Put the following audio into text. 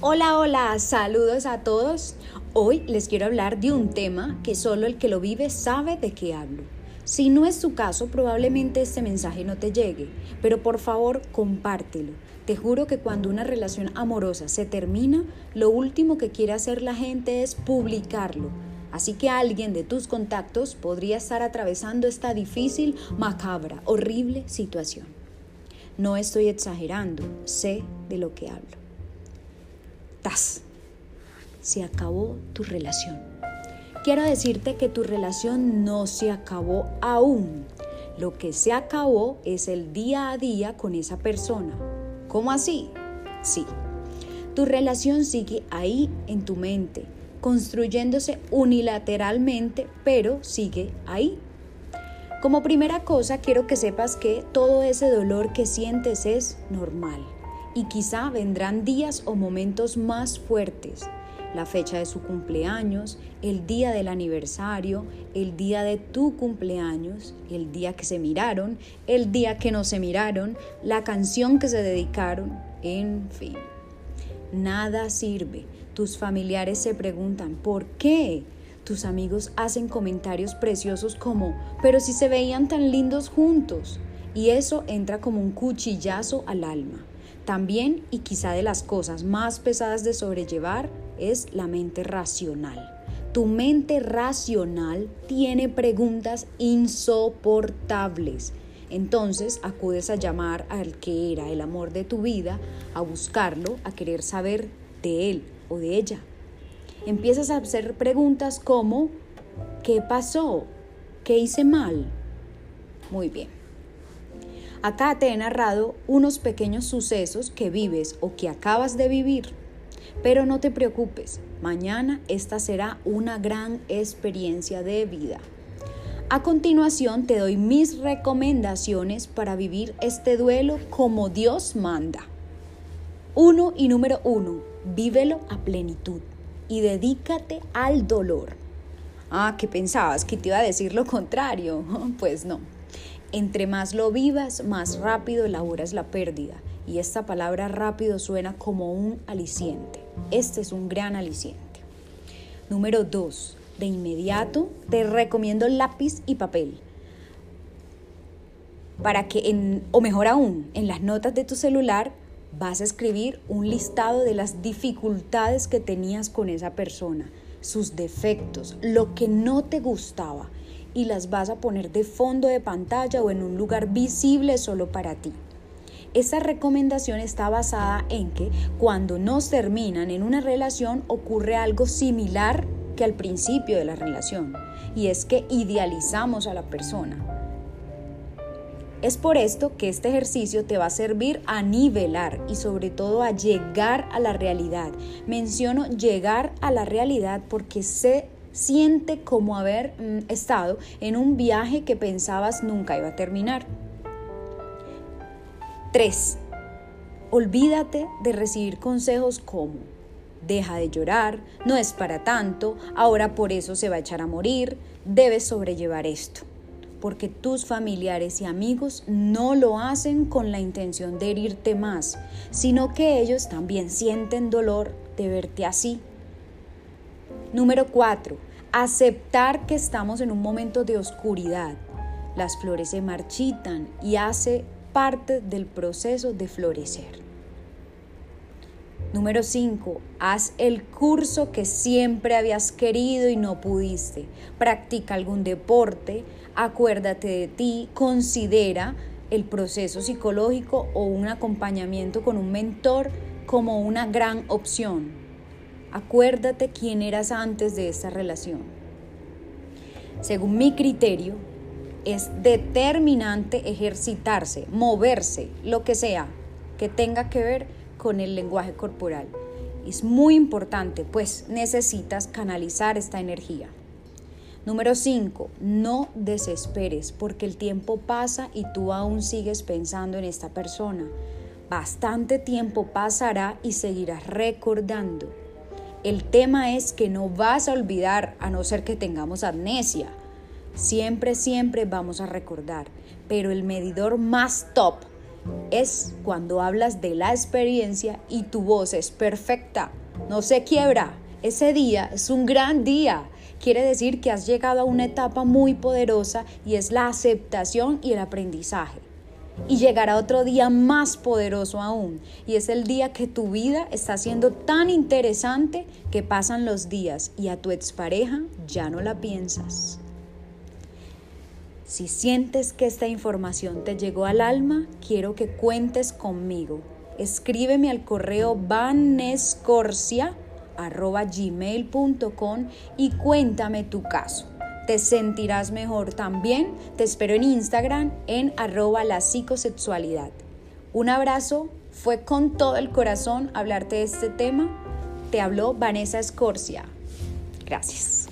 Hola, hola, saludos a todos. Hoy les quiero hablar de un tema que solo el que lo vive sabe de qué hablo. Si no es su caso, probablemente este mensaje no te llegue, pero por favor compártelo. Te juro que cuando una relación amorosa se termina, lo último que quiere hacer la gente es publicarlo. Así que alguien de tus contactos podría estar atravesando esta difícil, macabra, horrible situación. No estoy exagerando, sé de lo que hablo. Se acabó tu relación. Quiero decirte que tu relación no se acabó aún. Lo que se acabó es el día a día con esa persona. ¿Cómo así? Sí. Tu relación sigue ahí en tu mente, construyéndose unilateralmente, pero sigue ahí. Como primera cosa, quiero que sepas que todo ese dolor que sientes es normal y quizá vendrán días o momentos más fuertes. La fecha de su cumpleaños, el día del aniversario, el día de tu cumpleaños, el día que se miraron, el día que no se miraron, la canción que se dedicaron, en fin. Nada sirve. Tus familiares se preguntan, ¿por qué? Tus amigos hacen comentarios preciosos como, pero si se veían tan lindos juntos. Y eso entra como un cuchillazo al alma. También, y quizá de las cosas más pesadas de sobrellevar, es la mente racional. Tu mente racional tiene preguntas insoportables. Entonces acudes a llamar al que era el amor de tu vida, a buscarlo, a querer saber de él o de ella. Empiezas a hacer preguntas como ¿qué pasó? ¿Qué hice mal? Muy bien. Acá te he narrado unos pequeños sucesos que vives o que acabas de vivir. Pero no te preocupes, mañana esta será una gran experiencia de vida. A continuación te doy mis recomendaciones para vivir este duelo como Dios manda. Uno y número uno, vívelo a plenitud y dedícate al dolor. Ah, ¿qué pensabas? ¿Que te iba a decir lo contrario? Pues no. Entre más lo vivas, más rápido elaboras la pérdida. Y esta palabra rápido suena como un aliciente. Este es un gran aliciente. Número 2. De inmediato te recomiendo lápiz y papel. Para que, en, o mejor aún, en las notas de tu celular vas a escribir un listado de las dificultades que tenías con esa persona, sus defectos, lo que no te gustaba y las vas a poner de fondo de pantalla o en un lugar visible solo para ti. Esta recomendación está basada en que cuando nos terminan en una relación ocurre algo similar que al principio de la relación, y es que idealizamos a la persona. Es por esto que este ejercicio te va a servir a nivelar y sobre todo a llegar a la realidad. Menciono llegar a la realidad porque sé siente como haber mm, estado en un viaje que pensabas nunca iba a terminar. 3. Olvídate de recibir consejos como deja de llorar, no es para tanto, ahora por eso se va a echar a morir, debes sobrellevar esto. Porque tus familiares y amigos no lo hacen con la intención de herirte más, sino que ellos también sienten dolor de verte así. Número 4 aceptar que estamos en un momento de oscuridad. Las flores se marchitan y hace parte del proceso de florecer. Número 5. Haz el curso que siempre habías querido y no pudiste. Practica algún deporte, acuérdate de ti, considera el proceso psicológico o un acompañamiento con un mentor como una gran opción. Acuérdate quién eras antes de esta relación. Según mi criterio, es determinante ejercitarse, moverse, lo que sea que tenga que ver con el lenguaje corporal. Es muy importante, pues necesitas canalizar esta energía. Número 5. No desesperes porque el tiempo pasa y tú aún sigues pensando en esta persona. Bastante tiempo pasará y seguirás recordando. El tema es que no vas a olvidar a no ser que tengamos amnesia. Siempre, siempre vamos a recordar. Pero el medidor más top es cuando hablas de la experiencia y tu voz es perfecta, no se quiebra. Ese día es un gran día. Quiere decir que has llegado a una etapa muy poderosa y es la aceptación y el aprendizaje. Y llegará otro día más poderoso aún, y es el día que tu vida está siendo tan interesante que pasan los días y a tu expareja ya no la piensas. Si sientes que esta información te llegó al alma, quiero que cuentes conmigo. Escríbeme al correo vanescorsia.gmail.com y cuéntame tu caso. Te sentirás mejor también. Te espero en Instagram en arroba la psicosexualidad. Un abrazo. Fue con todo el corazón hablarte de este tema. Te habló Vanessa Escorcia. Gracias.